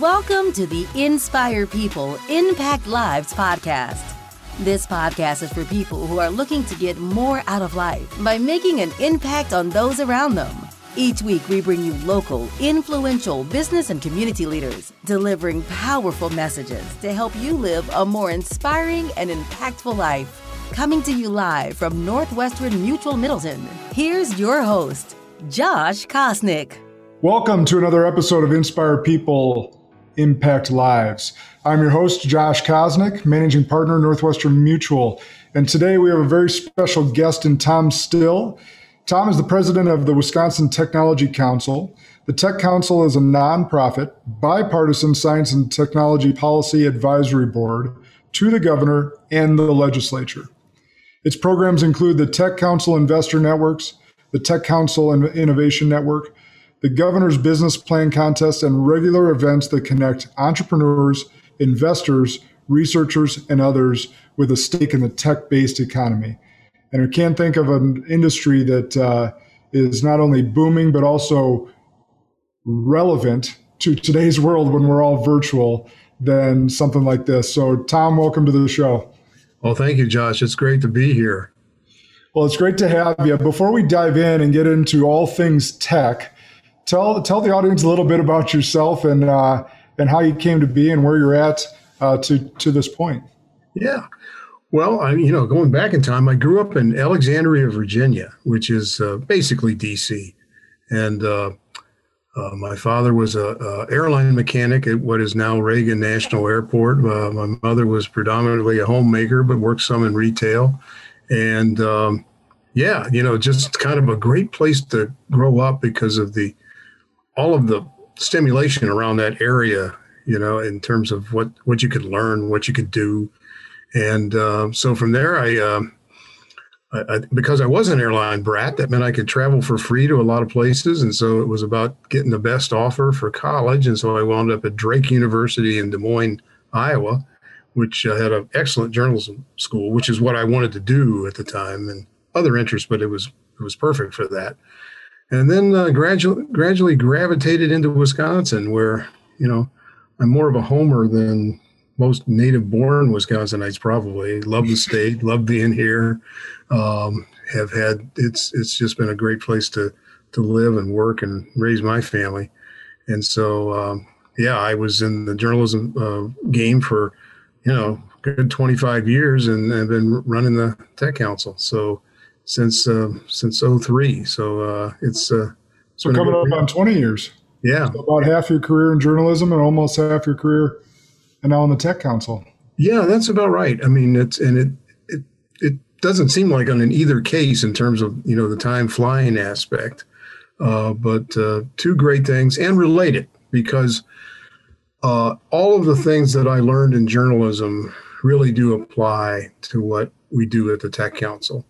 Welcome to the Inspire People, Impact Lives podcast. This podcast is for people who are looking to get more out of life by making an impact on those around them. Each week, we bring you local, influential business and community leaders delivering powerful messages to help you live a more inspiring and impactful life. Coming to you live from Northwestern Mutual Middleton, here's your host, Josh Kosnick. Welcome to another episode of Inspire People Impact Lives. I'm your host, Josh Kosnick, Managing Partner, Northwestern Mutual. And today we have a very special guest in Tom Still. Tom is the president of the Wisconsin Technology Council. The Tech Council is a nonprofit, bipartisan science and technology policy advisory board to the governor and the legislature. Its programs include the Tech Council Investor Networks, the Tech Council Innovation Network, the Governor's Business Plan Contest, and regular events that connect entrepreneurs, investors, researchers, and others with a stake in the tech based economy. And I can't think of an industry that uh, is not only booming, but also relevant to today's world when we're all virtual than something like this. So, Tom, welcome to the show. Well, thank you, Josh. It's great to be here. Well, it's great to have you. Before we dive in and get into all things tech, tell tell the audience a little bit about yourself and uh, and how you came to be and where you're at uh, to to this point. Yeah. Well, I you know going back in time, I grew up in Alexandria, Virginia, which is uh, basically D.C. And uh, uh, my father was a, a, airline mechanic at what is now Reagan National Airport. Uh, my mother was predominantly a homemaker, but worked some in retail. And um, yeah, you know, just kind of a great place to grow up because of the all of the stimulation around that area, you know, in terms of what what you could learn, what you could do, and uh, so from there, I, uh, I, I, because I was an airline brat, that meant I could travel for free to a lot of places, and so it was about getting the best offer for college, and so I wound up at Drake University in Des Moines, Iowa, which uh, had an excellent journalism school, which is what I wanted to do at the time, and other interests, but it was it was perfect for that and then uh, gradually gradually gravitated into Wisconsin, where you know I'm more of a homer than most native-born Wisconsinites. Probably love the state, love being here. Um, have had it's it's just been a great place to to live and work and raise my family, and so um, yeah, I was in the journalism uh, game for you know good 25 years, and I've been running the tech council. So since uh, since 03. So uh, it's uh, so coming up on 20 years. Yeah, so about half your career in journalism and almost half your career, and now on the tech council. Yeah, that's about right. I mean, it's and it it it doesn't seem like on an either case in terms of you know the time flying aspect, uh, but uh, two great things and related because uh, all of the things that I learned in journalism really do apply to what we do at the Tech Council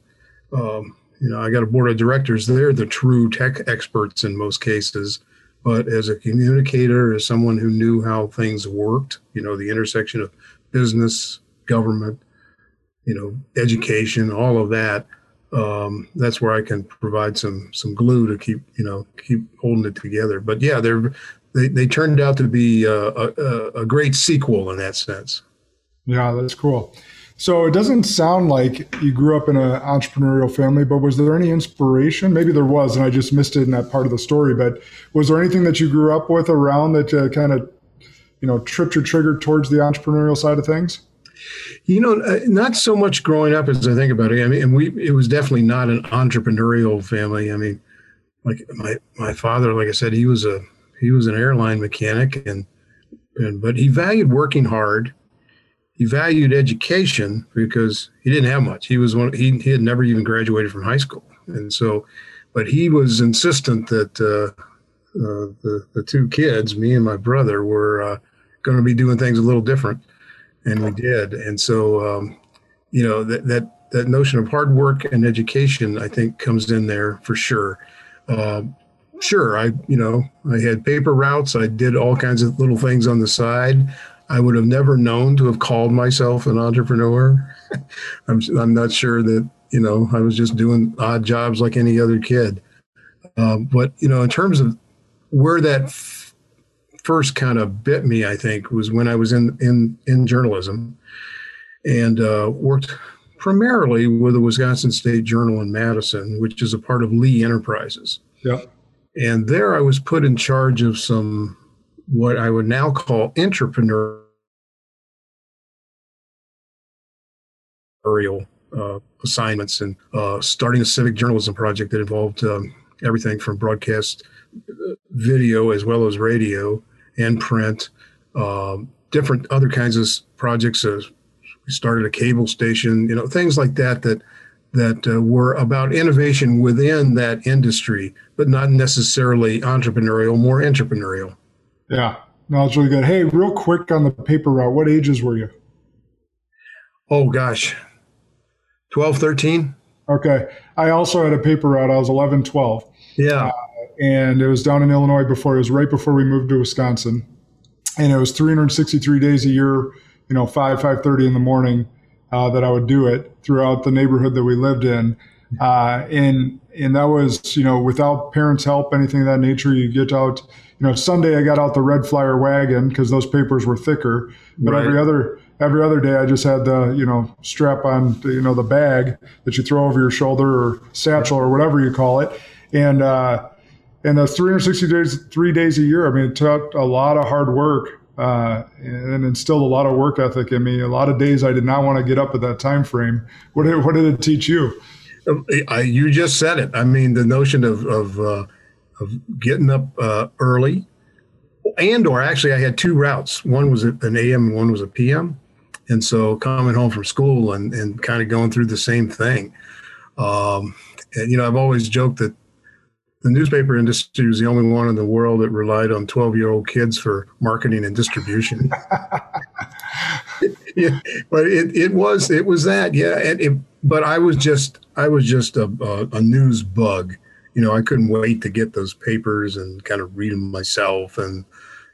um, you know, I got a board of directors. They're the true tech experts in most cases. But as a communicator, as someone who knew how things worked, you know, the intersection of business, government, you know, education, all of that, um, that's where I can provide some some glue to keep you know keep holding it together. But yeah, they're they, they turned out to be a, a, a great sequel in that sense. Yeah, that's cool. So it doesn't sound like you grew up in an entrepreneurial family, but was there any inspiration? Maybe there was, and I just missed it in that part of the story. But was there anything that you grew up with around that uh, kind of, you know, tripped your trigger towards the entrepreneurial side of things? You know, uh, not so much growing up as I think about it. I mean, and we it was definitely not an entrepreneurial family. I mean, like my my father, like I said, he was a he was an airline mechanic, and and but he valued working hard he valued education because he didn't have much. He was one. He he had never even graduated from high school, and so, but he was insistent that uh, uh, the the two kids, me and my brother, were uh, going to be doing things a little different, and we did. And so, um, you know, that that that notion of hard work and education, I think, comes in there for sure. Uh, sure, I you know I had paper routes. I did all kinds of little things on the side. I would have never known to have called myself an entrepreneur. I'm, I'm not sure that, you know, I was just doing odd jobs like any other kid. Uh, but, you know, in terms of where that f- first kind of bit me, I think, was when I was in in in journalism and uh, worked primarily with the Wisconsin State Journal in Madison, which is a part of Lee Enterprises. Yeah. And there I was put in charge of some what I would now call entrepreneurial uh, assignments and uh, starting a civic journalism project that involved um, everything from broadcast uh, video as well as radio and print, um, different other kinds of projects. Uh, we started a cable station, you know, things like that that that uh, were about innovation within that industry, but not necessarily entrepreneurial, more entrepreneurial. Yeah, no, it's really good. Hey, real quick on the paper route, what ages were you? Oh gosh, 12, 13. Okay. I also had a paper route. I was 11, 12. Yeah. Uh, and it was down in Illinois before, it was right before we moved to Wisconsin. And it was 363 days a year, you know, 5, 5.30 in the morning uh, that I would do it throughout the neighborhood that we lived in. Uh, and, and that was, you know, without parents' help, anything of that nature, you get out, you know, Sunday I got out the red flyer wagon because those papers were thicker. But right. every other every other day I just had the you know strap on you know the bag that you throw over your shoulder or satchel or whatever you call it, and uh, and the 360 days three days a year. I mean, it took a lot of hard work uh, and instilled a lot of work ethic in me. A lot of days I did not want to get up at that time frame. What did, what did it teach you? I, you just said it. I mean, the notion of of, uh, of getting up uh, early, and or actually, I had two routes. One was an AM and one was a PM. And so coming home from school and, and kind of going through the same thing. Um, and, you know, I've always joked that the newspaper industry was the only one in the world that relied on 12 year old kids for marketing and distribution. yeah, but it, it was, it was that. Yeah. And it, but I was just, I was just a, a, a news bug. You know, I couldn't wait to get those papers and kind of read them myself and,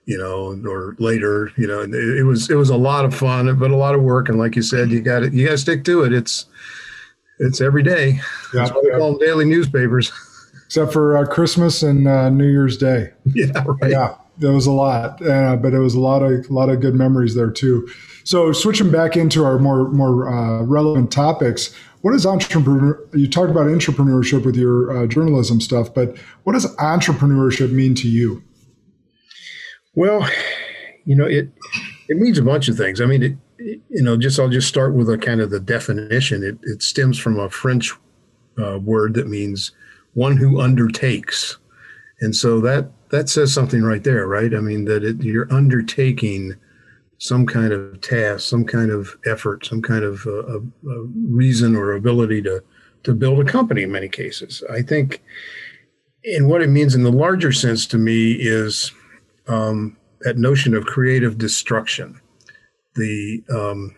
you know, or later, you know, it, it was it was a lot of fun, but a lot of work. And like you said, you got you got to stick to it. It's it's every day. Yeah, That's why we call them daily newspapers. Except for uh, Christmas and uh, New Year's Day. Yeah, right. Yeah, there was a lot, uh, but it was a lot of a lot of good memories there too. So switching back into our more more uh, relevant topics, what is entrepreneur? You talked about entrepreneurship with your uh, journalism stuff, but what does entrepreneurship mean to you? Well, you know, it it means a bunch of things. I mean, it, you know, just I'll just start with a kind of the definition. It it stems from a French uh, word that means one who undertakes, and so that that says something right there, right? I mean, that it, you're undertaking some kind of task, some kind of effort, some kind of uh, reason or ability to to build a company. In many cases, I think, and what it means in the larger sense to me is um, that notion of creative destruction, the um,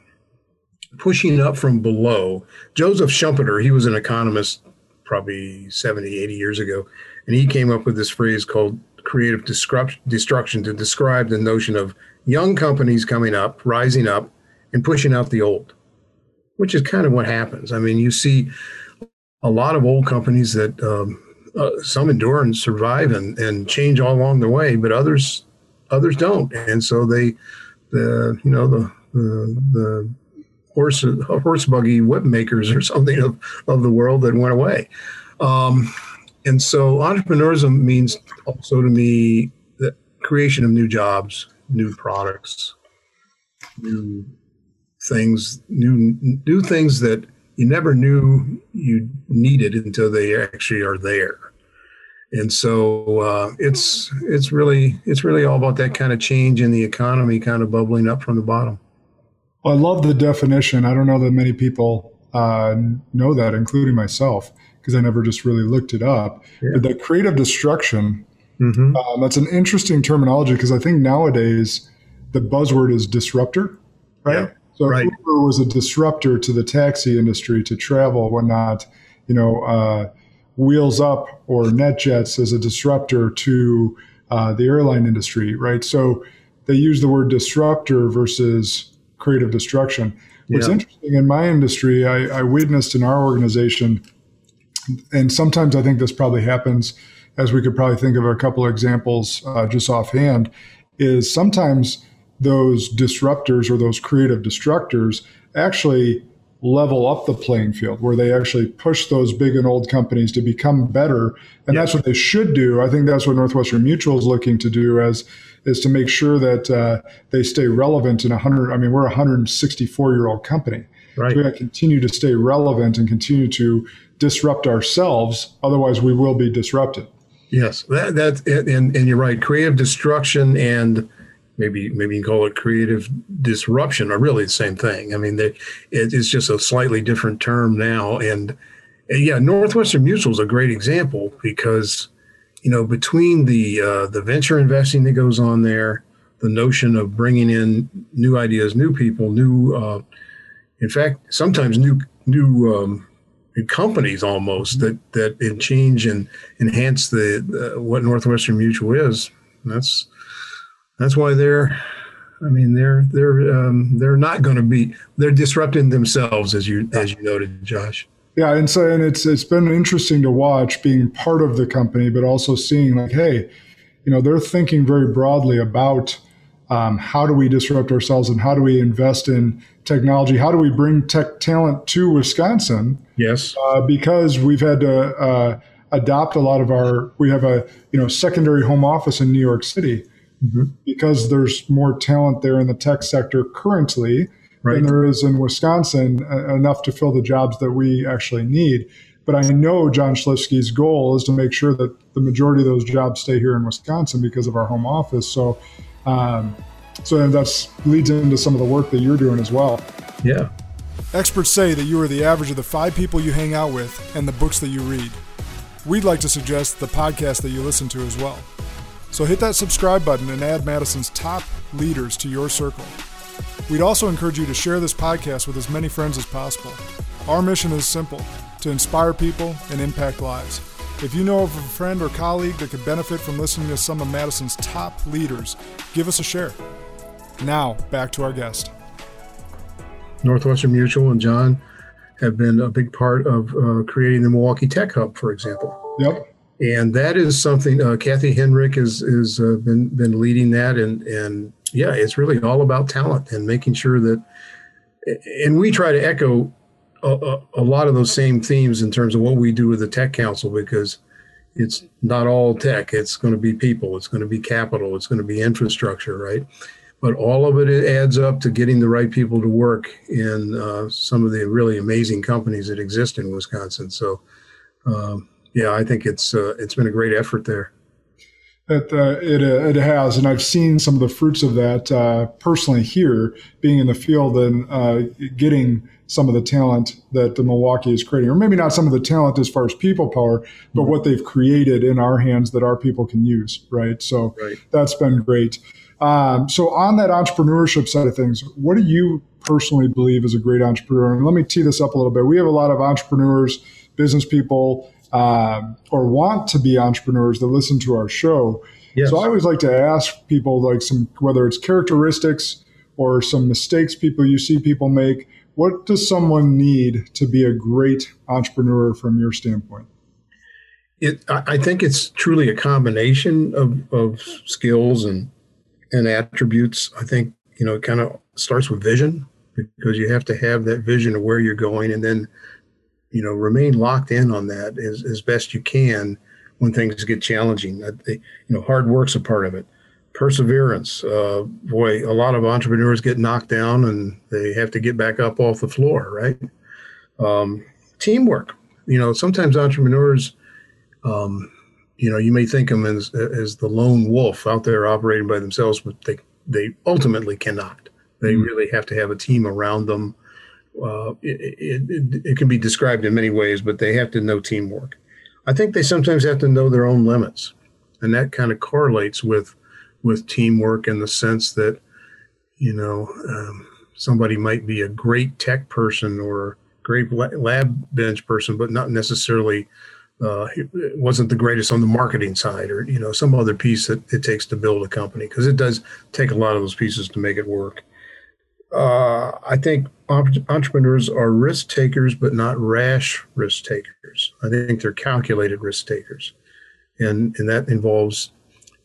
pushing up from below. Joseph Schumpeter, he was an economist probably 70, 80 years ago, and he came up with this phrase called creative destruction to describe the notion of young companies coming up, rising up, and pushing out the old, which is kind of what happens. I mean, you see a lot of old companies that um, uh, some endure and survive and, and change all along the way, but others others don't, and so they the you know the the, the horse horse buggy whip makers or something of, of the world that went away. Um, and so entrepreneurship means also to me the creation of new jobs, new products, new things, new new things that you never knew you needed until they actually are there and so uh, it's it's really it's really all about that kind of change in the economy, kind of bubbling up from the bottom. Well, I love the definition. I don't know that many people uh, know that, including myself, because I never just really looked it up. Yeah. But the creative destruction. Mm-hmm. Um, that's an interesting terminology because I think nowadays the buzzword is disruptor, right? Yeah, so right. Uber was a disruptor to the taxi industry, to travel, whatnot. You know, uh, Wheels Up or NetJets as a disruptor to uh, the airline industry, right? So they use the word disruptor versus creative destruction. What's yeah. interesting in my industry, I, I, witnessed in our organization, and sometimes I think this probably happens, as we could probably think of a couple of examples uh, just offhand, is sometimes those disruptors or those creative destructors actually level up the playing field where they actually push those big and old companies to become better and yeah. that's what they should do i think that's what northwestern mutual is looking to do as is to make sure that uh, they stay relevant in 100 i mean we're a 164 year old company right. so we got to continue to stay relevant and continue to disrupt ourselves otherwise we will be disrupted yes that, that and, and you're right creative destruction and maybe maybe you can call it creative disruption are really the same thing. I mean, they, it, it's just a slightly different term now. And, and, yeah, Northwestern Mutual is a great example because you know between the uh, the venture investing that goes on there, the notion of bringing in new ideas, new people, new, uh, in fact, sometimes new new um, companies almost that that change and enhance the uh, what Northwestern Mutual is. That's that's why they're I mean, they're they're um, they're not going to be they're disrupting themselves as you as you noted, Josh. Yeah, and so and it's it's been interesting to watch being part of the company, but also seeing like, hey, you know, they're thinking very broadly about um, how do we disrupt ourselves and how do we invest in technology? How do we bring tech talent to Wisconsin? Yes, uh, because we've had to uh, adopt a lot of our. We have a you know secondary home office in New York City mm-hmm. because there's more talent there in the tech sector currently right. than there is in Wisconsin, uh, enough to fill the jobs that we actually need. But I know John Schlifske's goal is to make sure that the majority of those jobs stay here in Wisconsin because of our home office. So, um, so that leads into some of the work that you're doing as well. Yeah. Experts say that you are the average of the five people you hang out with and the books that you read. We'd like to suggest the podcast that you listen to as well. So hit that subscribe button and add Madison's top leaders to your circle. We'd also encourage you to share this podcast with as many friends as possible. Our mission is simple to inspire people and impact lives. If you know of a friend or colleague that could benefit from listening to some of Madison's top leaders, give us a share. Now, back to our guest. Northwestern Mutual and John have been a big part of uh, creating the Milwaukee Tech Hub, for example. Yep and that is something uh, Kathy Henrich has has uh, been been leading that, and and yeah, it's really all about talent and making sure that, and we try to echo a, a, lot of those same themes in terms of what we do with the Tech Council because it's not all tech; it's going to be people, it's going to be capital, it's going to be infrastructure, right? But all of it adds up to getting the right people to work in uh, some of the really amazing companies that exist in Wisconsin. So. Um, yeah, I think it's uh, it's been a great effort there. It, uh, it, uh, it has, and I've seen some of the fruits of that uh, personally here, being in the field and uh, getting some of the talent that the Milwaukee is creating, or maybe not some of the talent as far as people power, but mm-hmm. what they've created in our hands that our people can use, right? So right. that's been great. Um, so on that entrepreneurship side of things, what do you personally believe is a great entrepreneur? And let me tee this up a little bit. We have a lot of entrepreneurs, business people um, or want to be entrepreneurs that listen to our show. Yes. So I always like to ask people like some whether it's characteristics or some mistakes people you see people make. What does someone need to be a great entrepreneur from your standpoint? It, I think it's truly a combination of, of skills and and attributes. I think you know it kind of starts with vision because you have to have that vision of where you're going, and then you know, remain locked in on that as, as best you can when things get challenging. you know, hard work's a part of it. Perseverance. Uh, boy, a lot of entrepreneurs get knocked down and they have to get back up off the floor, right? Um, teamwork. You know, sometimes entrepreneurs, um, you know, you may think of them as, as the lone wolf out there operating by themselves, but they, they ultimately cannot. They mm-hmm. really have to have a team around them uh, it, it, it, can be described in many ways, but they have to know teamwork. I think they sometimes have to know their own limits, and that kind of correlates with with teamwork in the sense that you know um, somebody might be a great tech person or great lab bench person, but not necessarily uh, wasn't the greatest on the marketing side or you know some other piece that it takes to build a company because it does take a lot of those pieces to make it work uh, I think entrepreneurs are risk takers, but not rash risk takers. I think they're calculated risk takers, and and that involves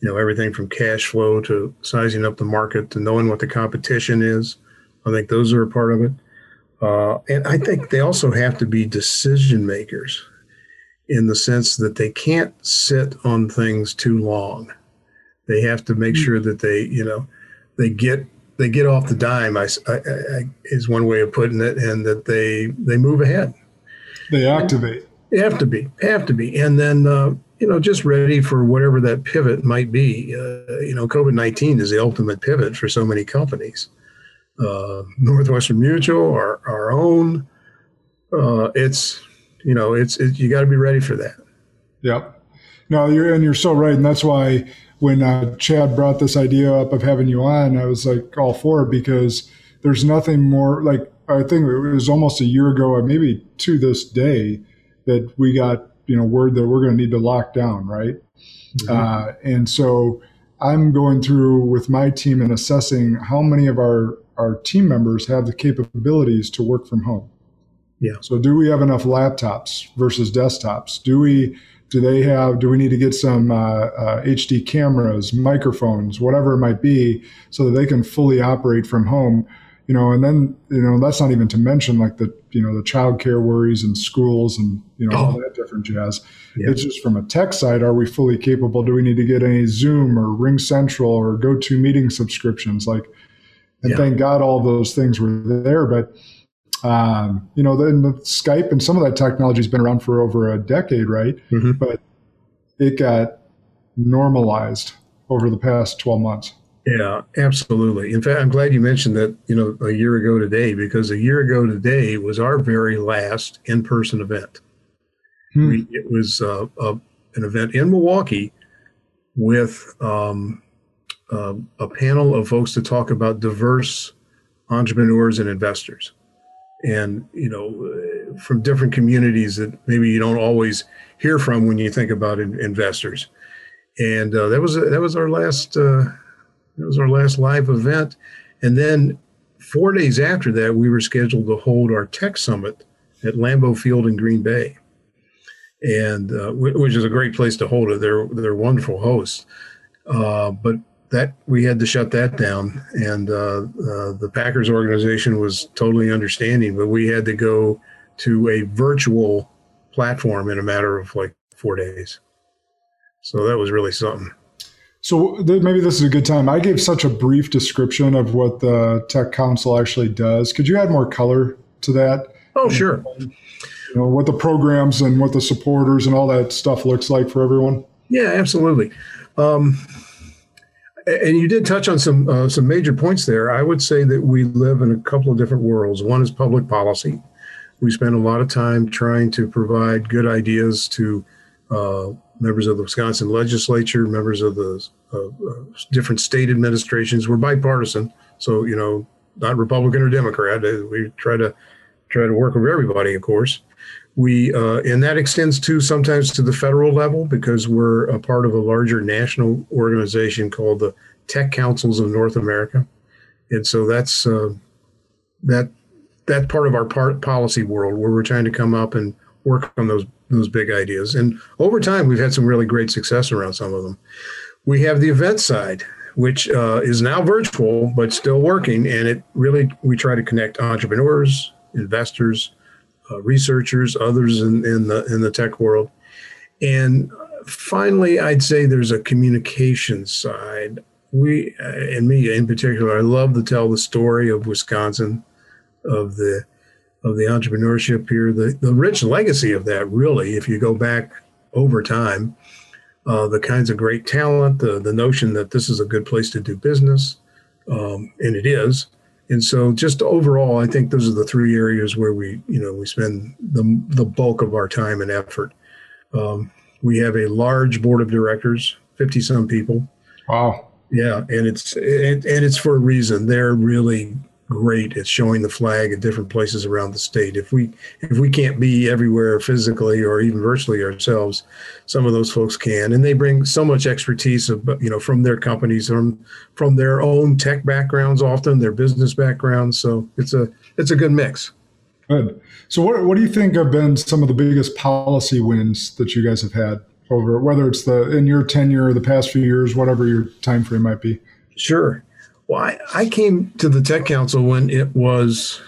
you know everything from cash flow to sizing up the market to knowing what the competition is. I think those are a part of it. Uh, and I think they also have to be decision makers in the sense that they can't sit on things too long. They have to make hmm. sure that they, you know, they get they get off the dime. I, I, I, is one way of putting it, and that they they move ahead. They activate. They have to be, have to be, and then uh, you know just ready for whatever that pivot might be. Uh, you know, COVID nineteen is the ultimate pivot for so many companies. Uh, Northwestern Mutual, our our own. Uh, it's you know it's it, you got to be ready for that. Yep. No, you're and you're so right, and that's why when uh, Chad brought this idea up of having you on, I was like all for it because there's nothing more like I think it was almost a year ago, maybe to this day, that we got you know word that we're going to need to lock down, right? Mm-hmm. Uh, and so I'm going through with my team and assessing how many of our our team members have the capabilities to work from home. Yeah. So do we have enough laptops versus desktops? Do we do they have do we need to get some uh, uh, hd cameras microphones whatever it might be so that they can fully operate from home you know, and then you know that's not even to mention like the you know the child care worries and schools and you know oh. all that different jazz. Yeah. It's just from a tech side, are we fully capable? Do we need to get any Zoom or RingCentral or go to GoToMeeting subscriptions? Like, and yeah. thank God all those things were there, but. Um, you know, then the Skype and some of that technology has been around for over a decade, right? Mm-hmm. But it got normalized over the past 12 months. Yeah, absolutely. In fact, I'm glad you mentioned that, you know, a year ago today, because a year ago today was our very last in person event. Hmm. We, it was uh, a, an event in Milwaukee with um, uh, a panel of folks to talk about diverse entrepreneurs and investors. And, you know, from different communities that maybe you don't always hear from when you think about in, investors. And uh, that was that was our last uh, that was our last live event. And then four days after that, we were scheduled to hold our tech summit at Lambeau Field in Green Bay, and uh, which is a great place to hold it. They're they're wonderful hosts, uh, but that we had to shut that down, and uh, uh the Packers organization was totally understanding, but we had to go to a virtual platform in a matter of like four days. So that was really something. So th- maybe this is a good time. I gave such a brief description of what the Tech Council actually does. Could you add more color to that? Oh, sure. You know, what the programs and what the supporters and all that stuff looks like for everyone. Yeah, absolutely. Um, and you did touch on some uh, some major points there. I would say that we live in a couple of different worlds. One is public policy. We spend a lot of time trying to provide good ideas to uh, members of the Wisconsin legislature, members of the uh, uh, different state administrations. We're bipartisan, so you know, not Republican or Democrat. Uh, we try to try to work with everybody, of course. We uh, and that extends to sometimes to the federal level because we're a part of a larger national organization called the Tech Councils of North America, and so that's uh, that that part of our part policy world where we're trying to come up and work on those those big ideas. And over time, we've had some really great success around some of them. We have the event side, which uh, is now virtual but still working, and it really we try to connect entrepreneurs, investors, uh, researchers, others in, in the in the tech world, and finally, I'd say there's a communication side. We uh, and me in particular, I love to tell the story of Wisconsin, of the of the entrepreneurship here, the, the rich legacy of that, really, if you go back over time, uh, the kinds of great talent, the, the notion that this is a good place to do business, um, and it is. And so, just overall, I think those are the three areas where we, you know, we spend the, the bulk of our time and effort. Um, we have a large board of directors, fifty some people. Wow. Yeah, and it's and, and it's for a reason. They're really great at showing the flag at different places around the state. If we if we can't be everywhere physically or even virtually ourselves, some of those folks can, and they bring so much expertise of you know from their companies, from from their own tech backgrounds, often their business backgrounds. So it's a it's a good mix. Good. So what what do you think have been some of the biggest policy wins that you guys have had over whether it's the in your tenure or the past few years, whatever your time frame might be? Sure. Well, I, I came to the Tech Council when it was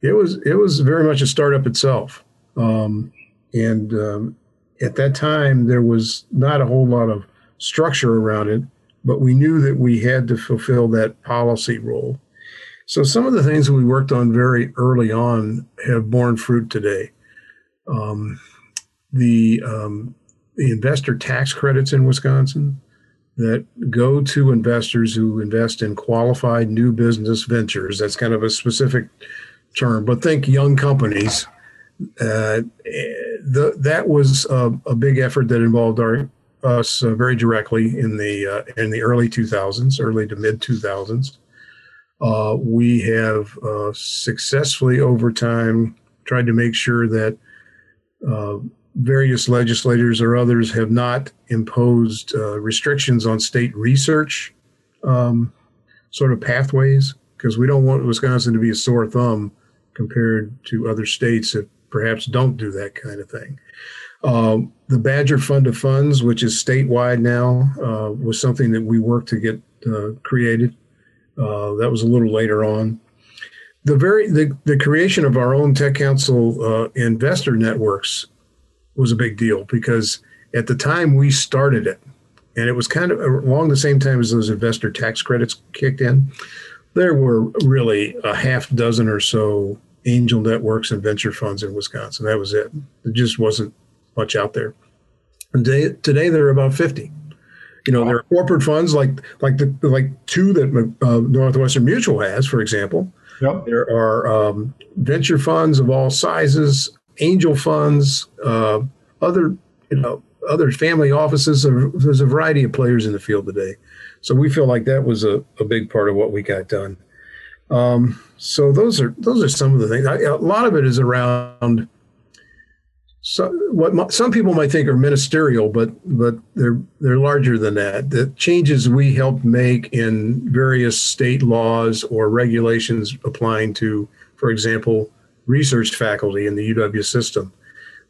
it was it was very much a startup itself, um, and um, at that time there was not a whole lot of structure around it, but we knew that we had to fulfill that policy role. So some of the things that we worked on very early on have borne fruit today. Um, the um, the investor tax credits in Wisconsin that go to investors who invest in qualified new business ventures. That's kind of a specific term, but think young companies. Uh, the, that was a, a, big effort that involved our us uh, very directly in the uh, in the early 2000s, early to mid 2000s. Uh, we have uh, successfully over time tried to make sure that uh, various legislators or others have not imposed uh, restrictions on state research um, sort of pathways because we don't want Wisconsin to be a sore thumb compared to other states that perhaps don't do that kind of thing. Um, the Badger Fund of Funds, which is statewide now, uh, was something that we worked to get uh, created. Uh, that was a little later on. The very the, the creation of our own Tech Council uh, investor networks was a big deal because at the time we started it, and it was kind of along the same time as those investor tax credits kicked in. There were really a half dozen or so angel networks and venture funds in Wisconsin. That was it. There just wasn't much out there. And today, today there are about 50. You know, wow. there are corporate funds like like the like two that uh, Northwestern Mutual has, for example. Yep. There are um, venture funds of all sizes, angel funds, uh, other you know other family offices. There's a variety of players in the field today, so we feel like that was a, a big part of what we got done. Um, so those are those are some of the things. I, a lot of it is around so what some people might think are ministerial, but but they're they're larger than that. The changes we helped make in various state laws or regulations applying to, for example, research faculty in the UW system,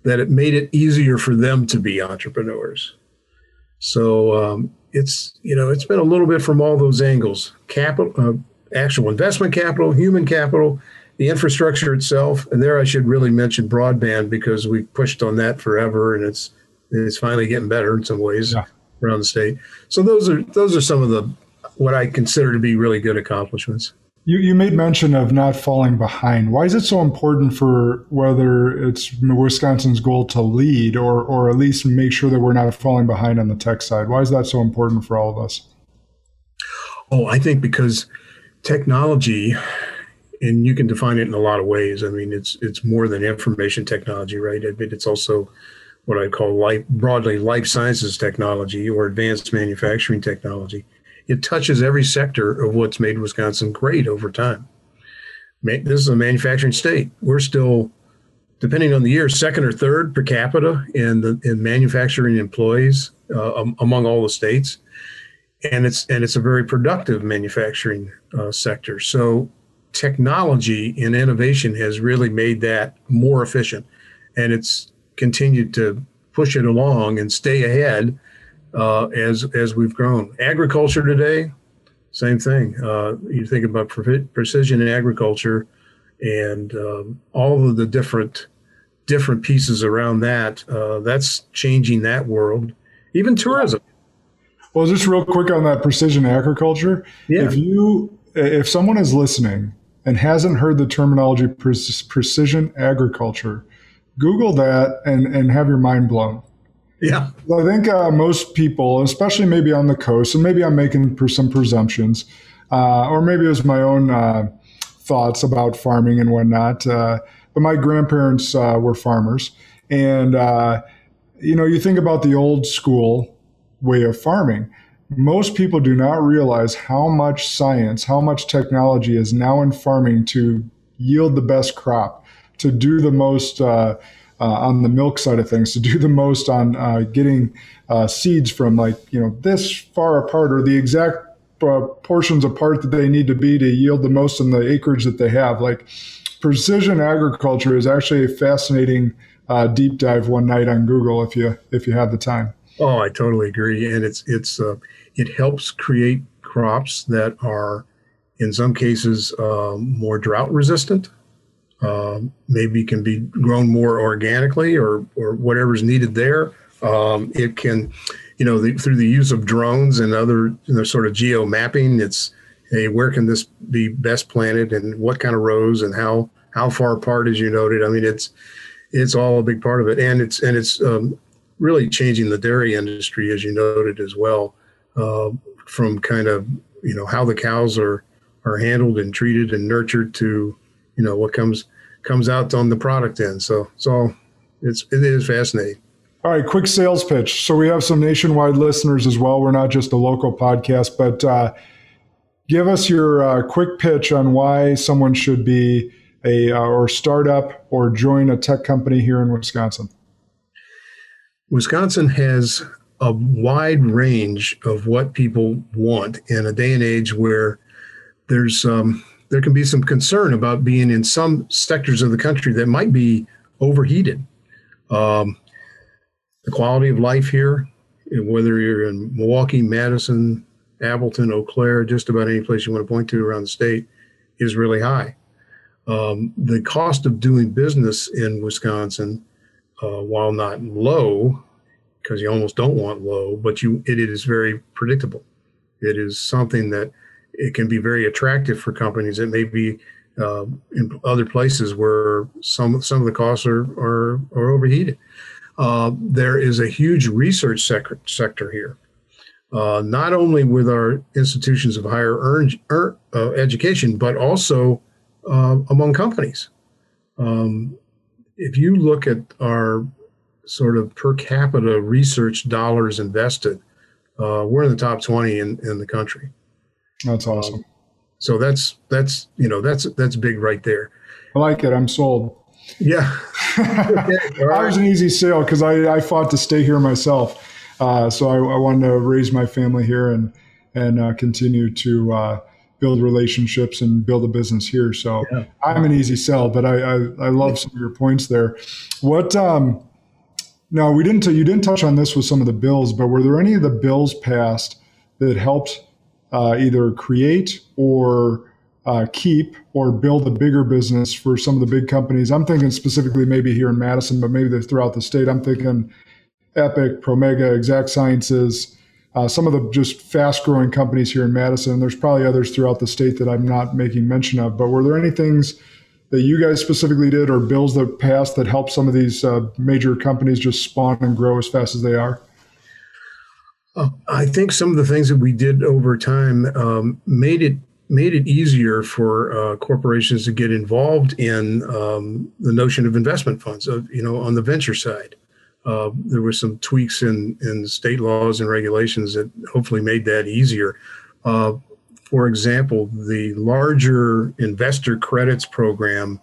that it made it easier for them to be entrepreneurs. So um, it's you know it's been a little bit from all those angles: capital, uh, actual investment capital, human capital, the infrastructure itself. And there, I should really mention broadband because we pushed on that forever, and it's it's finally getting better in some ways yeah. around the state. So those are those are some of the what I consider to be really good accomplishments. You, you made mention of not falling behind. Why is it so important for whether it's Wisconsin's goal to lead or, or at least make sure that we're not falling behind on the tech side? Why is that so important for all of us? Oh, I think because technology, and you can define it in a lot of ways. I mean, it's it's more than information technology, right? I mean, it's also what I call life, broadly life sciences technology or advanced manufacturing technology it touches every sector of what's made Wisconsin great over time. This is a manufacturing state. We're still, depending on the year, second or third per capita in the in manufacturing employees uh, among all the states, and it's and it's a very productive manufacturing uh, sector. So technology and innovation has really made that more efficient, and it's continued to push it along and stay ahead uh, as as we've grown. Agriculture today, same thing. Uh, you think about pre- precision in agriculture and um, all of the different different pieces around that. Uh, that's changing that world. Even tourism. Well, just real quick on that precision agriculture. Yeah. If you if someone is listening and hasn't heard the terminology pre- precision agriculture, Google that and and have your mind blown yeah. I think uh, most people, especially maybe on the coast, and maybe I'm making some presumptions, uh, or maybe it was my own uh, thoughts about farming and whatnot. Uh, but my grandparents uh, were farmers. And, uh, you know, you think about the old school way of farming. Most people do not realize how much science, how much technology is now in farming to yield the best crop, to do the most on the milk side of things to do the most on uh, getting uh, seeds from like you know this far apart or the exact uh, portions apart that they need to be to yield the most in the acreage that they have like precision agriculture is actually a fascinating uh, deep dive one night on Google if you if you have the time. Oh, I totally agree, and it's it's uh, it helps create crops that are, in some cases, uh, more drought resistant. Uh, maybe can be grown more organically, or or whatever's needed there. Um, it can, you know, the, through the use of drones and other you know, sort of geo mapping. It's hey, where can this be best planted, and what kind of rows, and how how far apart, as you noted. I mean, it's it's all a big part of it, and it's and it's um, really changing the dairy industry, as you noted as well, uh, from kind of you know how the cows are are handled and treated and nurtured to you know what comes comes out on the product end. So it's all it's it is fascinating. All right, quick sales pitch. So we have some nationwide listeners as well. We're not just a local podcast, but uh, give us your uh, quick pitch on why someone should be a uh, or startup or join a tech company here in Wisconsin. Wisconsin has a wide range of what people want in a day and age where there's um, there can be some concern about being in some sectors of the country that might be overheated. Um, the quality of life here, whether you're in Milwaukee, Madison, Appleton, Eau Claire, just about any place you want to point to around the state, is really high. Um, the cost of doing business in Wisconsin, uh, while not low, because you almost don't want low, but you it is very predictable. It is something that it can be very attractive for companies. It may be uh, in other places where some some of the costs are are, are overheated. Uh, there is a huge research sector, sector here, uh, not only with our institutions of higher earn, er, education, but also uh, among companies. Um, if you look at our sort of per capita research dollars invested, uh, we're in the top 20 in, in the country. That's awesome. Um, so that's that's you know that's that's big right there. I like it. I'm sold. Yeah, okay. right. I was an easy sale because I, I fought to stay here myself. Uh, so I, I, wanted to raise my family here and and uh, continue to uh, build relationships and build a business here. So yeah. I'm an easy sell, but I, I, I love some of your points there. What um, no, we didn't. You didn't touch on this with some of the bills, but were there any of the bills passed that helped uh, either create or uh, keep or build a bigger business for some of the big companies? I'm thinking specifically maybe here in Madison, but maybe throughout the state. I'm thinking Epic, Promega, Exact Sciences, uh, some of the just fast growing companies here in Madison. There's probably others throughout the state that I'm not making mention of, but were there any things? that you guys specifically did or bills that passed that help some of these uh, major companies just spawn and grow as fast as they are? I think some of the things that we did over time um, made it made it easier for uh, corporations to get involved in um, the notion of investment funds. you know, on the venture side, uh, there were some tweaks in in state laws and regulations that hopefully made that easier. Uh, for example, the larger investor credits program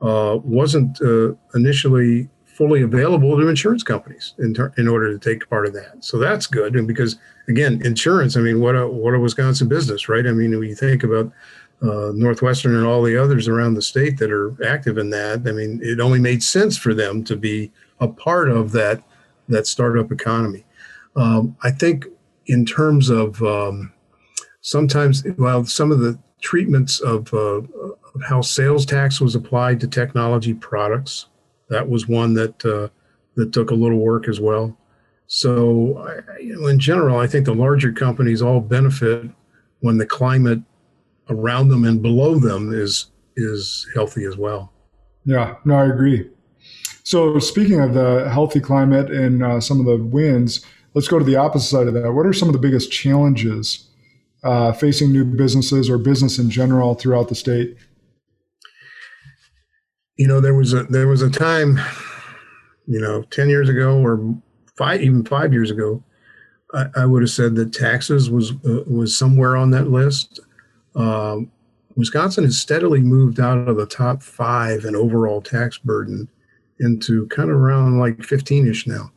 uh, wasn't uh, initially fully available to insurance companies in, ter- in order to take part of that. So that's good. And because again, insurance, I mean, what a, what a Wisconsin business, right? I mean, when you think about uh, Northwestern and all the others around the state that are active in that, I mean, it only made sense for them to be a part of that, that startup economy. Um, I think in terms of, um, sometimes, well, some of the treatments of, uh, of how sales tax was applied to technology products, that was one that uh, that took a little work as well. So, I, you know, in general, I think the larger companies all benefit when the climate around them and below them is is healthy as well. Yeah, no, I agree. So, speaking of the healthy climate and uh, some of the wins, let's go to the opposite side of that. What are some of the biggest challenges uh, facing new businesses or business in general throughout the state? You know, there was a there was a time, you know, ten years ago or five even five years ago, I, I would have said that taxes was uh, was somewhere on that list. Um, Wisconsin has steadily moved out of the top five in overall tax burden into kind of around like 15ish now.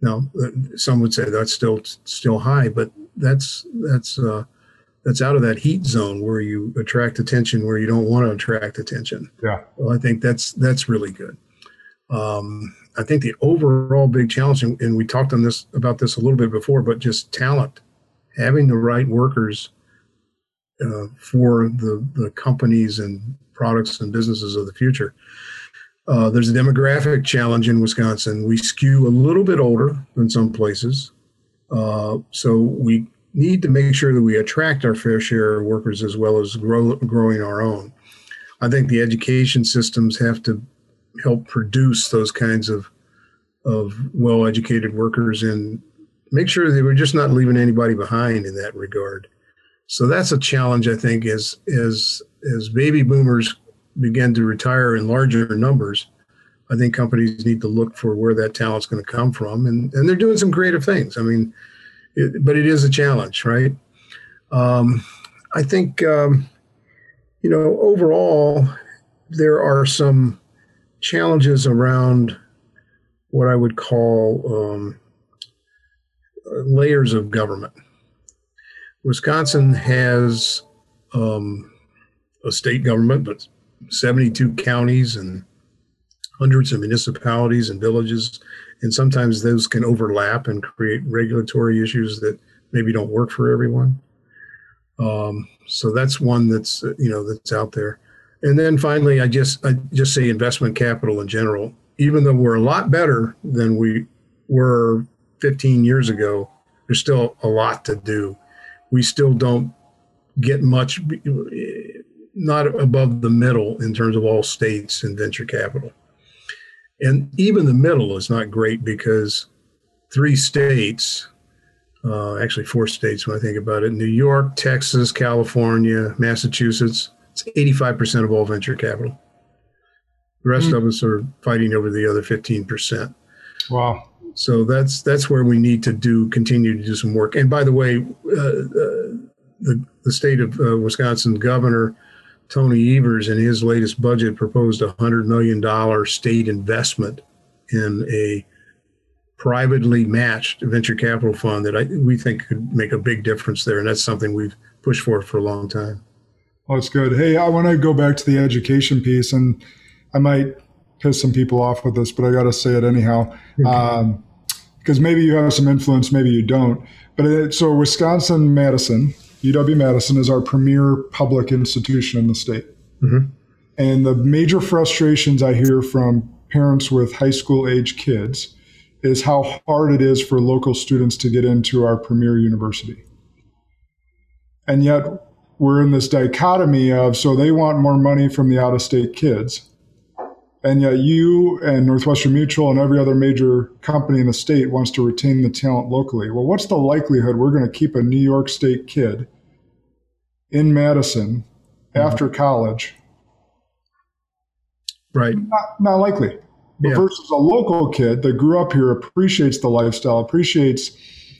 Now, uh, some would say that's still still high, but that's that's uh, that's out of that heat zone where you attract attention where you don't want to attract attention. Yeah. Well, I think that's that's really good. Um, I think the overall big challenge, and, and we talked on this about this a little bit before, but just talent, having the right workers uh, for the the companies and products and businesses of the future. Uh, there's a demographic challenge in Wisconsin. We skew a little bit older than some places. Uh, so we need to make sure that we attract our fair share of workers as well as grow, growing our own. I think the education systems have to help produce those kinds of of well-educated workers and make sure that we're just not leaving anybody behind in that regard. So that's a challenge I think as as as baby boomers begin to retire in larger numbers. I think companies need to look for where that talent's going to come from, and and they're doing some creative things. I mean, it, but it is a challenge, right? Um, I think um, you know overall there are some challenges around what I would call um, layers of government. Wisconsin has um, a state government, but 72 counties and hundreds of municipalities and villages. And sometimes those can overlap and create regulatory issues that maybe don't work for everyone. Um, so that's one that's you know that's out there. And then finally, I just I just say investment capital in general. Even though we're a lot better than we were 15 years ago, there's still a lot to do. We still don't get much, not above the middle in terms of all states and venture capital. And even the middle is not great because three states, uh, actually four states when I think about it New York, Texas, California, Massachusetts, it's 85% of all venture capital. The rest mm. of us are fighting over the other 15%. Wow. So that's that's where we need to do continue to do some work. And by the way, uh, uh, the the state of uh, Wisconsin governor Tony Evers in his latest budget proposed a hundred million dollar state investment in a privately matched venture capital fund that I, we think could make a big difference there, and that's something we've pushed for for a long time. Well, that's good. Hey, I want to go back to the education piece, and I might piss some people off with this, but I got to say it anyhow. Okay. Um, because maybe you have some influence, maybe you don't. But it, so Wisconsin Madison, UW Madison, is our premier public institution in the state. Mm-hmm. And the major frustrations I hear from parents with high school age kids is how hard it is for local students to get into our premier university. And yet we're in this dichotomy of so they want more money from the out of state kids and yet you and Northwestern Mutual and every other major company in the state wants to retain the talent locally. Well, what's the likelihood we're going to keep a New York State kid in Madison mm-hmm. after college? Right. Not, not likely. Yeah. Versus a local kid that grew up here, appreciates the lifestyle, appreciates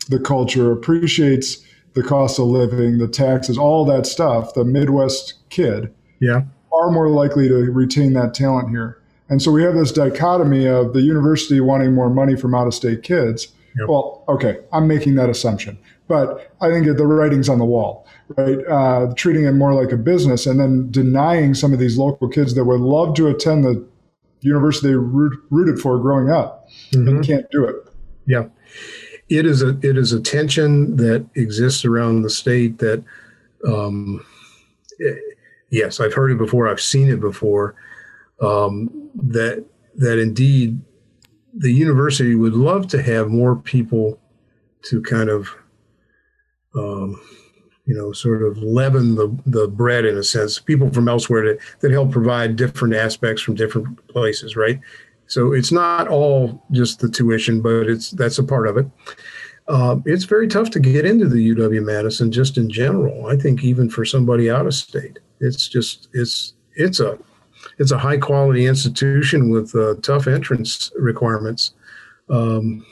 the culture, appreciates the cost of living, the taxes, all that stuff, the Midwest kid. Yeah. Far more likely to retain that talent here. And so we have this dichotomy of the university wanting more money from out of state kids. Yep. Well, okay, I'm making that assumption. But I think the writing's on the wall, right? Uh, treating it more like a business and then denying some of these local kids that would love to attend the university they rooted for growing up mm-hmm. and can't do it. Yeah. It is a it is a tension that exists around the state that um, yes, I've heard it before, I've seen it before um, that that indeed the university would love to have more people to kind of um, you know sort of leaven the, the bread in a sense. People from elsewhere that, that help provide different aspects from different places right? So it's not all just the tuition but it's that's a part of it. Uh, it's very tough to get into the uw madison just in general i think even for somebody out of state. It's just it's it's a it's a high quality institution with uh, tough entrance requirements. Um,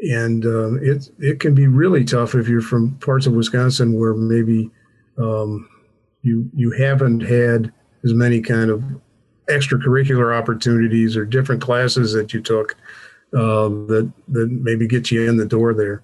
and uh, it it can be really tough if you're from parts of Wisconsin where maybe um, you you haven't had as many kind of extracurricular opportunities or different classes that you took uh, that that maybe get you in the door there.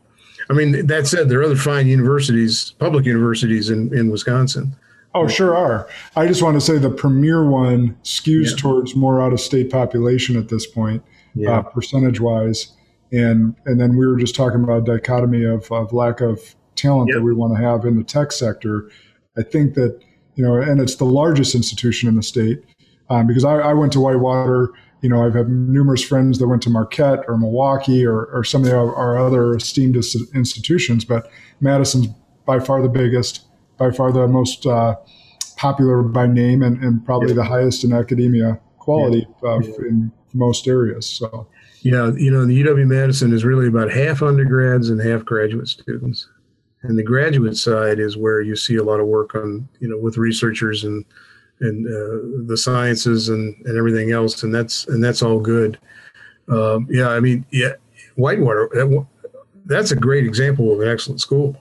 I mean, that said, there are other fine universities, public universities in, in Wisconsin. Oh, sure are. I just want to say the premier one skews yeah. towards more out of state population at this point. yeah. uh, percentage wise. And and then we were just talking about dichotomy of, of lack of talent yep. that we want to have in the tech sector. I think that you know, and it's the largest institution in the state um, because I, I, went to Whitewater. You know, I've had numerous friends that went to Marquette or Milwaukee or, or some of our, our other esteemed institutions, but Madison's by far the biggest, by far the most uh, popular by name, and, and probably yeah. the highest in academia quality yeah. Uh, yeah. in most areas. So, yeah, you know, the UW Madison is really about half undergrads and half graduate students, and the graduate side is where you see a lot of work on, you know, with researchers and and uh, the sciences and, and everything else, and that's and that's all good. Um, yeah, I mean, yeah, Whitewater. That, that's a great example of an excellent school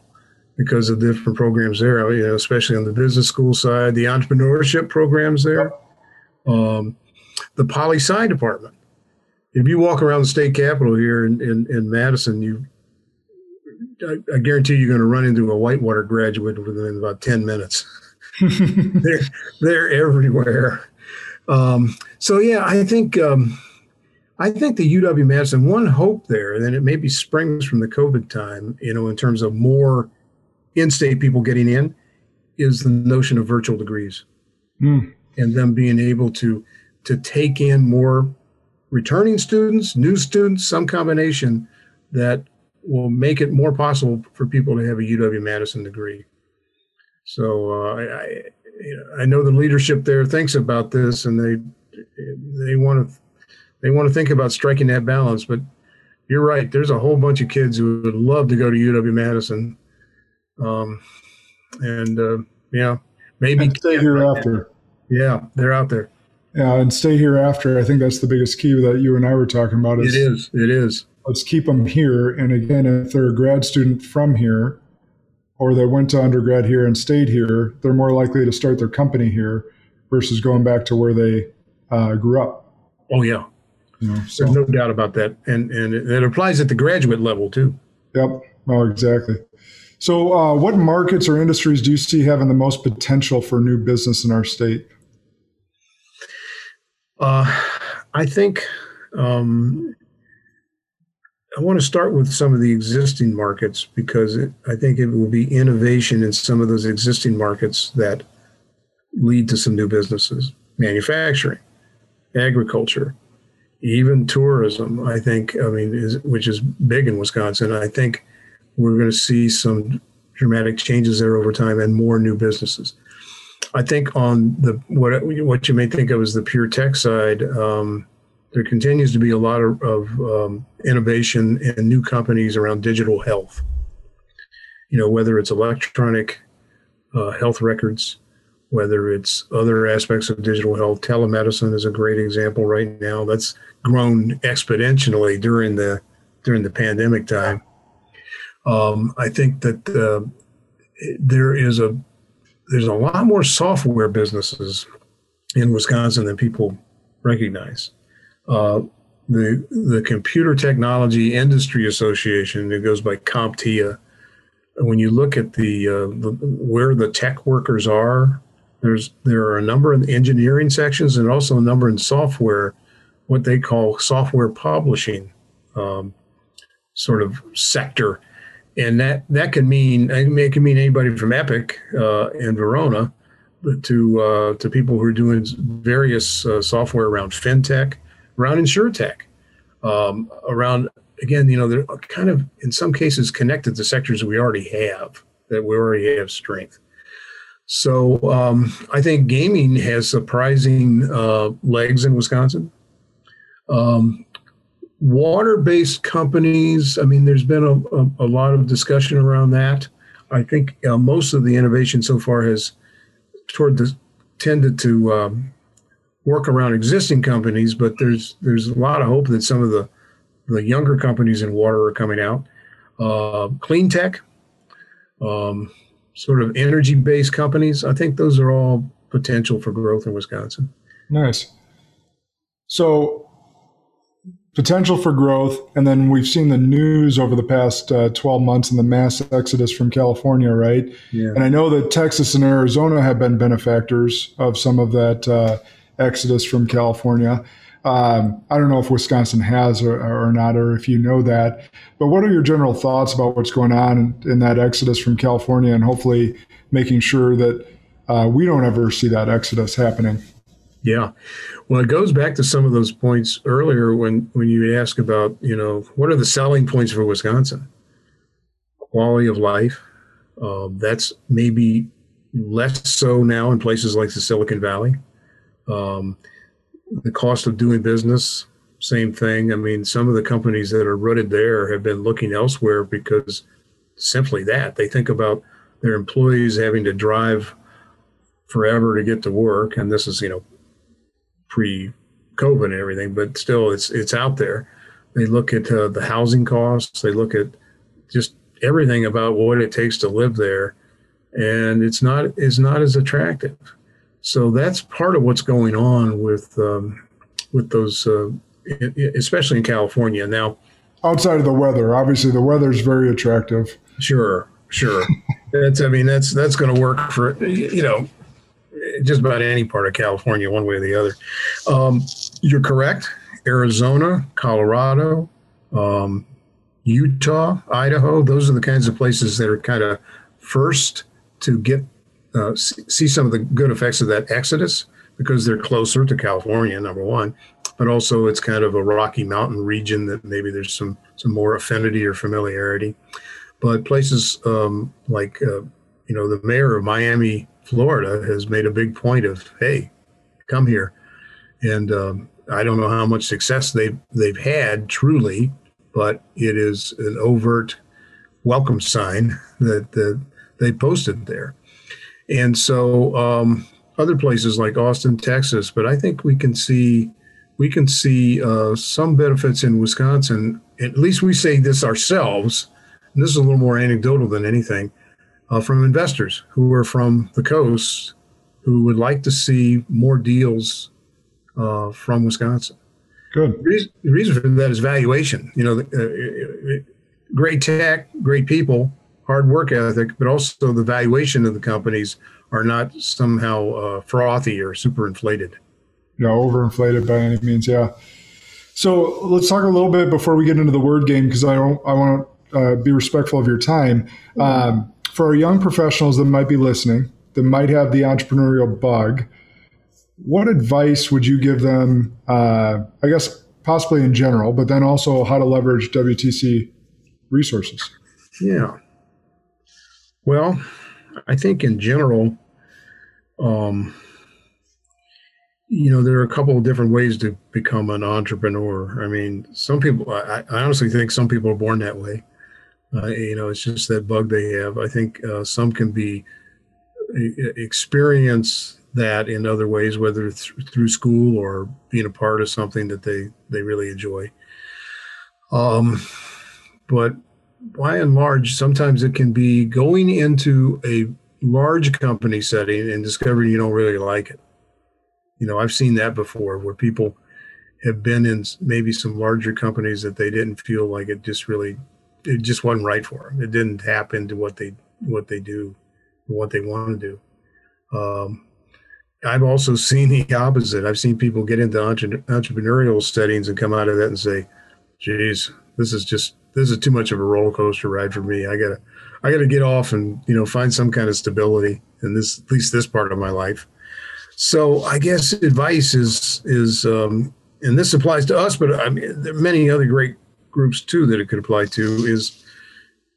because of the different programs there. You know, especially on the business school side, the entrepreneurship programs there, um, the poli sci department. If you walk around the state capitol here in, in, in Madison, you I, I guarantee you're going to run into a Whitewater graduate within about ten minutes. they're they're everywhere. Um, so yeah, I think um, I think the UW Madison one hope there, and it maybe springs from the COVID time, you know, in terms of more in-state people getting in, is the notion of virtual degrees, mm. and them being able to to take in more returning students, new students, some combination that will make it more possible for people to have a UW Madison degree. So uh, I, I know the leadership there thinks about this, and they they want to they want to think about striking that balance. But you're right. There's a whole bunch of kids who would love to go to UW Madison, um, and uh, yeah, maybe and stay here right after. Yeah, they're out there. Yeah, and stay here after. I think that's the biggest key that you and I were talking about. Is, it is. It is. Let's keep them here. And again, if they're a grad student from here, or they went to undergrad here and stayed here, they're more likely to start their company here versus going back to where they uh, grew up. Oh yeah, you know, so. there's no doubt about that, and and it, it, applies at the graduate level too. Yep. Oh, exactly. So, uh, what markets or industries do you see having the most potential for new business in our state? Uh, I think um, I want to start with some of the existing markets because it, I think it will be innovation in some of those existing markets that lead to some new businesses, manufacturing, agriculture, even tourism. I think, I mean, is, which is big in Wisconsin. I think we're going to see some dramatic changes there over time and more new businesses. I think on the what what you may think of as the pure tech side, um, there continues to be a lot of, of um, innovation and new companies around digital health. You know, whether it's electronic uh, health records, whether it's other aspects of digital health, telemedicine is a great example right now. That's grown exponentially during the during the pandemic time. Um, I think that uh, there is a there's a lot more software businesses in Wisconsin than people recognize uh, the the Computer Technology Industry Association. It goes by CompTIA. When you look at the, uh, the, where the tech workers are, there's there are a number in engineering sections and also a number in software, what they call software publishing, um, sort of sector, and that that can mean it can mean anybody from Epic uh, in Verona to uh, to people who are doing various uh, software around fintech around insurtech, um, around again, you know, they're kind of in some cases connected to sectors we already have that we already have strength. So um, I think gaming has surprising uh, legs in Wisconsin. Um, water-based companies. I mean, there's been a, a, a, lot of discussion around that. I think uh, most of the innovation so far has toward the tended to um, work around existing companies, but there's there's a lot of hope that some of the the younger companies in water are coming out. Uh, clean tech, um, sort of energy based companies. I think those are all potential for growth in Wisconsin. Nice. So potential for growth, and then we've seen the news over the past uh, 12 months and the mass exodus from California, right? Yeah. And I know that Texas and Arizona have been benefactors of some of that. Uh, exodus from California. Um, I don't know if Wisconsin has or, or, not, or if you know that. But what are your general thoughts about what's going on in, in that exodus from California, and hopefully making sure that uh, we don't ever see that exodus happening? Yeah, well, it goes back to some of those points earlier when when you ask about you know what are the selling points for Wisconsin? Quality of life. Uh, that's maybe less so now in places like the Silicon Valley. Um, the cost of doing business, same thing. I mean, some of the companies that are rooted there have been looking elsewhere because simply that they think about their employees having to drive forever to get to work, and this is you know pre-COVID and everything, but still, it's it's out there. They look at uh, the housing costs. They look at just everything about what it takes to live there, and it's not is not as attractive. So that's part of what's going on with um, with those, uh, especially in California now. Outside of the weather, obviously the weather is very attractive. Sure, sure. that's I mean that's that's going to work for you know just about any part of California, one way or the other. Um, you're correct. Arizona, Colorado, um, Utah, Idaho, those are the kinds of places that are kind of first to get uh, see some of the good effects of that exodus because they're closer to California, number one, but also it's kind of a Rocky Mountain region that maybe there's some some more affinity or familiarity. But places um, like uh, you know the mayor of Miami, Florida, has made a big point of hey, come here, and um, I don't know how much success they've they've had truly, but it is an overt welcome sign that, that they posted there. And so um, other places like Austin, Texas, but I think we can see we can see uh, some benefits in Wisconsin. At least we say this ourselves. And this is a little more anecdotal than anything uh, from investors who are from the coast who would like to see more deals uh, from Wisconsin. Good. The reason, the reason, for that is valuation. You know, uh, great tech, great people, hard work ethic, but also the valuation of the companies are not somehow uh, frothy or super inflated. Yeah, overinflated by any means. Yeah. So let's talk a little bit before we get into the word game because I don't. I want to uh, be respectful of your time. Um, for our young professionals that might be listening, that might have the entrepreneurial bug, what advice would you give them? Uh, I guess possibly in general, but then also how to leverage WTC resources. Yeah. Well, I think in general, um, you know, there are a couple of different ways to become an entrepreneur. I mean, some people, I, I honestly think some people are born that way. Uh, you know, it's just that bug they have. I think uh, some can be experience that in other ways, whether th- through school or being a part of something that they they really enjoy. Um, but by and large, sometimes it can be going into a large company setting and discovering you don't really like it. You know, I've seen that before where people have been in maybe some larger companies that they didn't feel like it just really it just wasn't right for them. It didn't tap into what they what they do, what they want to do. Um, I've also seen the opposite. I've seen people get into entre- entrepreneurial settings and come out of that and say, "Geez, this is just this is too much of a roller coaster ride for me. I gotta I gotta get off and you know find some kind of stability in this at least this part of my life." So I guess advice is is um, and this applies to us, but I mean there are many other great groups too that it could apply to is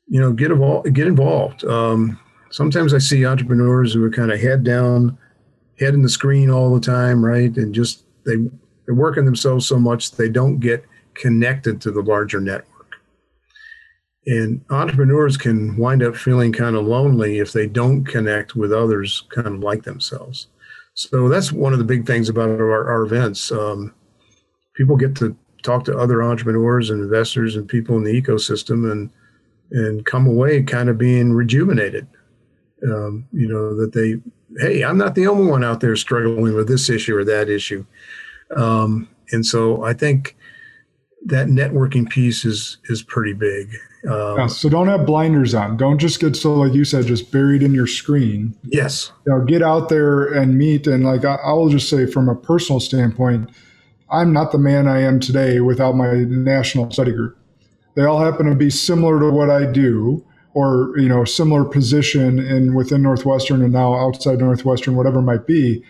you know get involved get involved. Um, sometimes I see entrepreneurs who are kind of head down head in the screen all the time, right? And just they they're working themselves so much they don't get connected to the larger network. And entrepreneurs can wind up feeling kind of lonely if they don't connect with others kind of like themselves. So that's one of the big things about our, our events. Um, people get to talk to other entrepreneurs and investors and people in the ecosystem and and come away kind of being rejuvenated. Um, you know that they hey, I'm not the only one out there struggling with this issue or that issue. Um, and so I think that networking piece is is pretty big. Um, yeah, so don't have blinders on. Don't just get so like you said, just buried in your screen. Yes. You know, get out there and meet. And like I, I will just say, from a personal standpoint, I'm not the man I am today without my national study group. They all happen to be similar to what I do or, you know, similar position in within Northwestern and now outside Northwestern, whatever it might be.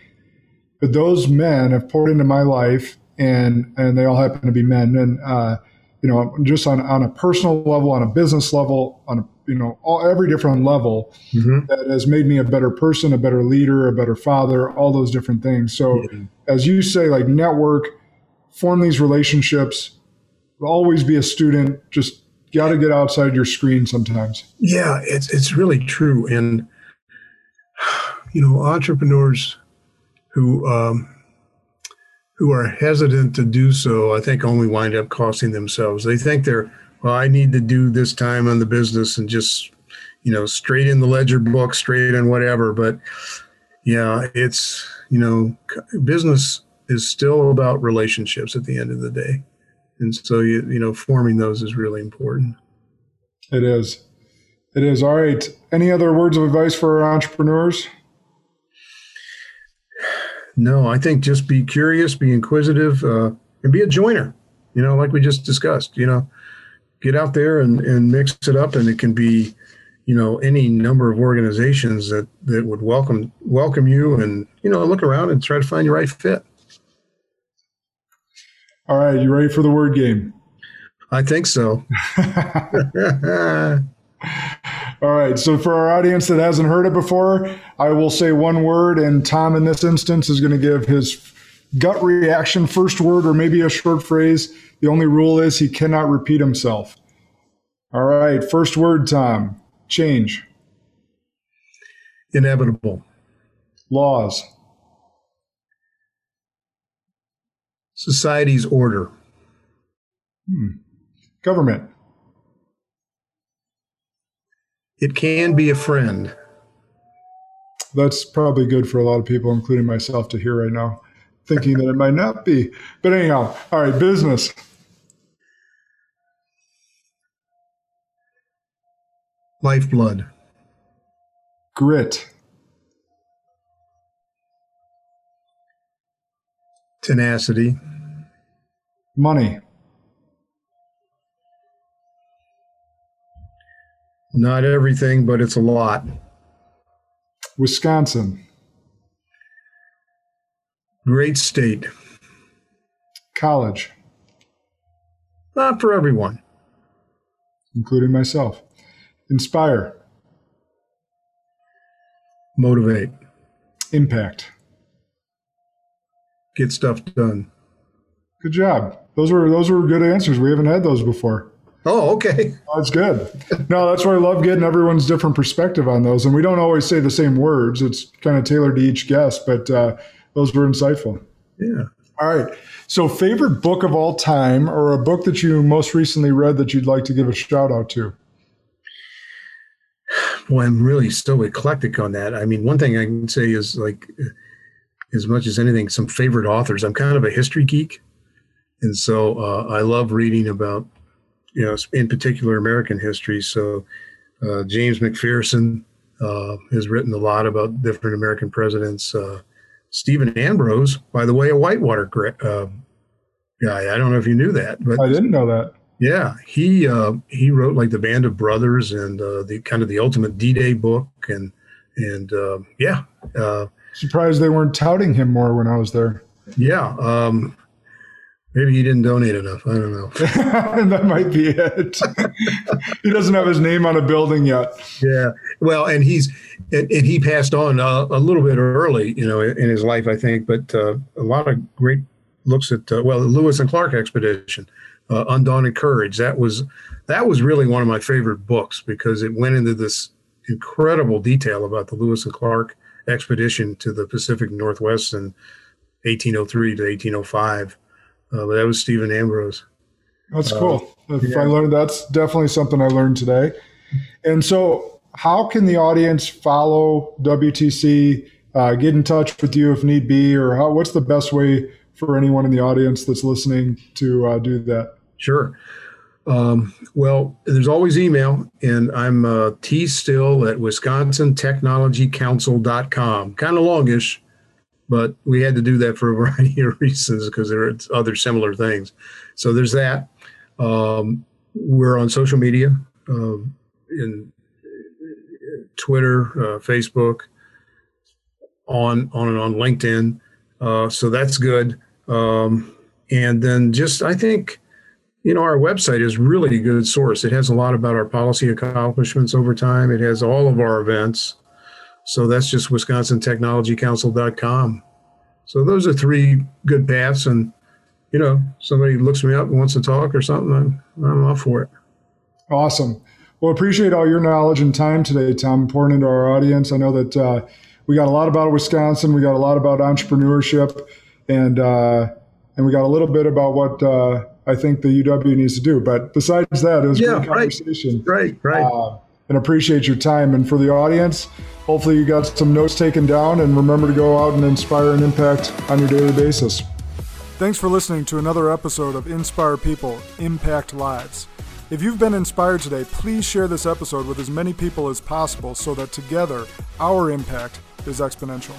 But those men have poured into my life and, and they all happen to be men. And, uh, you know, just on, on a personal level, on a business level, on a, you know, all, every different level mm-hmm. that has made me a better person, a better leader, a better father, all those different things. So mm-hmm. as you say, like network, form these relationships, always be a student, just got to get outside your screen sometimes. Yeah, it's, it's really true. And, you know, entrepreneurs who, um, who are hesitant to do so, I think only wind up costing themselves. They think they're, well, I need to do this time on the business and just, you know, straight in the ledger book, straight in whatever. But yeah, it's, you know, business is still about relationships at the end of the day. And so, you, you know, forming those is really important. It is. It is. All right. Any other words of advice for our entrepreneurs? No, I think just be curious, be inquisitive, uh, and be a joiner. You know, like we just discussed. You know, get out there and, and mix it up, and it can be, you know, any number of organizations that that would welcome welcome you, and you know, look around and try to find your right fit. All right, you ready for the word game? I think so. All right. So for our audience that hasn't heard it before, I will say one word, and Tom in this instance is going to give his gut reaction first word or maybe a short phrase. The only rule is he cannot repeat himself. All right. First word, Tom. Change. Inevitable. Laws. Society's order. Hmm. Government. it can be a friend. That's probably good for a lot of people, including myself, to hear right now, thinking that it might not be. But anyhow, all right, business. Lifeblood. Grit. Tenacity. Money. Not everything, but it's a lot. Wisconsin. Great state. College. Not for everyone. Including myself. Inspire. Motivate. Impact. Get stuff done. Good job. Those were those were good answers. We haven't had those before. Oh, okay. That's good. No, that's why I love getting everyone's different perspective on those. And we don't always say the same words. It's kind of tailored to each guest, but uh, those were insightful. Yeah. All right. So, favorite book of all time, or a book that you most recently read that you'd like to give a shout out to? Well, I'm really so eclectic on that. I mean, one thing I can say is like, as much as anything, some favorite authors. I'm kind of a history geek. And so uh, I love reading about you know, in particular American history. So uh, James McPherson uh, has written a lot about different American presidents. Uh, Stephen Ambrose, by the way, a Whitewater uh, guy. I don't know if you knew that, but I didn't know that. Yeah, he uh, he wrote like the Band of Brothers and uh, the kind of the ultimate D-Day book, and and yeah. Surprised they weren't touting him more when I was there. Yeah, um, Maybe he didn't donate enough. I don't know. that might be it. he doesn't have his name on a building yet. Yeah. Well, and he's and, and he passed on uh, a little bit early, you know, in his life, I think. But uh, a lot of great looks at uh, well, the Lewis and Clark expedition, uh, Undaunted Courage. That was that was really one of my favorite books because it went into this incredible detail about the Lewis and Clark expedition to the Pacific Northwest in 1803 to 1805 uh, but that was Stephen Ambrose. That's uh, cool. If yeah. I learned that's definitely something I learned today. And so, how can the audience follow WTC? Uh, get in touch with you if need be, or how? What's the best way for anyone in the audience that's listening to uh, do that? Sure. Um, well, there's always email, and I'm uh, T still at wisconsin technology council.com. Kind of longish, but we had to do that for a variety of reasons because there are other similar things. So there's that. Um, we're on social media, uh, in Twitter, uh, Facebook, on on and on LinkedIn. Uh, so that's good. Um, and then just I think you know our website is really a good source. It has a lot about our policy accomplishments over time. It has all of our events. So that's just wisconsintechnologycouncil.com. So those are three good paths. And, you know, somebody looks me up and wants to talk or something, I'm, I'm for it. Awesome. Well, appreciate all your knowledge and time today, Tom, pouring into our audience. I know that uh, we got a lot about Wisconsin. We got a lot about entrepreneurship and, uh, and we got a little bit about what uh, I think the UW needs to do. But besides that, it was yeah, a great conversation. Right, right. Uh, and appreciate your time. And for the audience, hopefully you got some notes taken down and remember to go out and inspire and impact on your daily basis. Thanks for listening to another episode of Inspire People, Impact Lives. If you've been inspired today, please share this episode with as many people as possible so that together our impact is exponential.